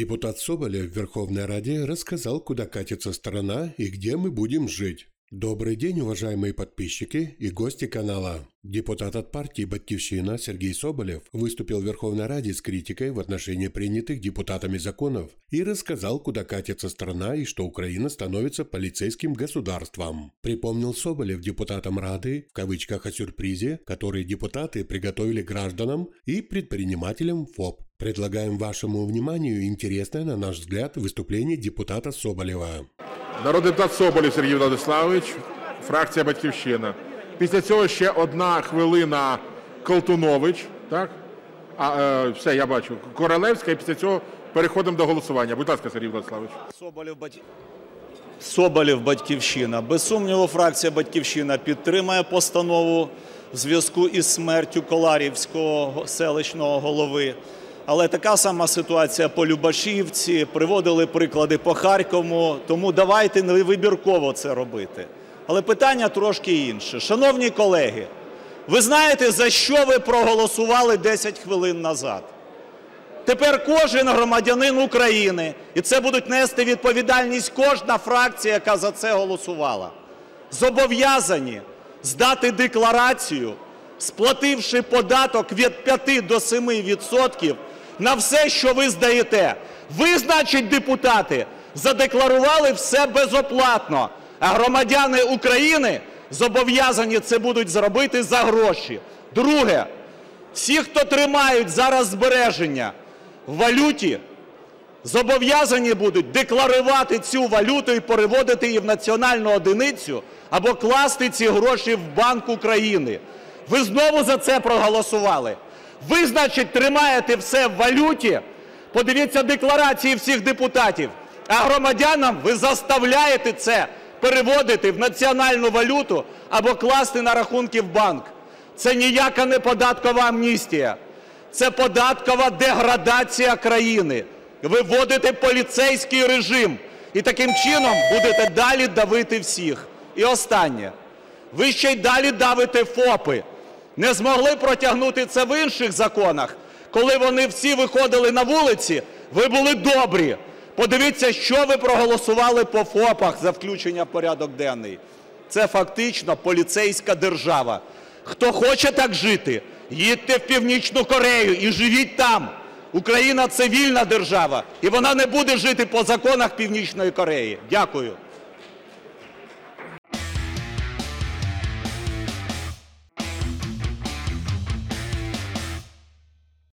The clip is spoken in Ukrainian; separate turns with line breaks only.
Депутат Соболев в Верховной Раде рассказал, куда катится страна и где мы будем жить. Добрый день, уважаемые подписчики и гости канала. Депутат от партии «Батьковщина» Сергей Соболев выступил в Верховной Раде с критикой в отношении принятых депутатами законов и рассказал, куда катится страна и что Украина становится полицейским государством. Припомнил Соболев депутатам Рады, в кавычках о сюрпризе, который депутаты приготовили гражданам и предпринимателям ФОП. Предлагаем вашему вниманию интересное, на наш взгляд, выступление депутата Соболева.
Народний депутат Соболєв Сергій Владиславович, фракція Батьківщина. Після цього ще одна хвилина Колтунович. Так? А, е, все, я бачу. Королевська, і після цього переходимо до голосування. Будь ласка, Сергій Владиславович.
Соболєв, Бать- Соболєв Батьківщина. Без сумніву, фракція Батьківщина підтримає постанову в зв'язку із смертю Коларівського селищного голови. Але така сама ситуація по Любашівці, приводили приклади по Харкову, тому давайте не вибірково це робити. Але питання трошки інше. Шановні колеги, ви знаєте, за що ви проголосували 10 хвилин назад? Тепер кожен громадянин України, і це будуть нести відповідальність кожна фракція, яка за це голосувала, зобов'язані здати декларацію, сплативши податок від 5 до 7 відсотків на все, що ви здаєте. Ви, значить, депутати, задекларували все безоплатно, а громадяни України зобов'язані це будуть зробити за гроші. Друге. Всі, хто тримають зараз збереження в валюті, зобов'язані будуть декларувати цю валюту і переводити її в національну одиницю або класти ці гроші в Банк України. Ви знову за це проголосували. Ви, значить, тримаєте все в валюті. Подивіться декларації всіх депутатів. А громадянам ви заставляєте це переводити в національну валюту або класти на рахунки в банк. Це ніяка не податкова амністія. Це податкова деградація країни. Ви вводите поліцейський режим і таким чином будете далі давити всіх. І останнє. Ви ще й далі давите ФОПи. Не змогли протягнути це в інших законах. Коли вони всі виходили на вулиці, ви були добрі. Подивіться, що ви проголосували по ФОПах за включення в порядок денний. Це фактично поліцейська держава. Хто хоче так жити, їдьте в Північну Корею і живіть там. Україна це вільна держава, і вона не буде жити по законах Північної Кореї. Дякую.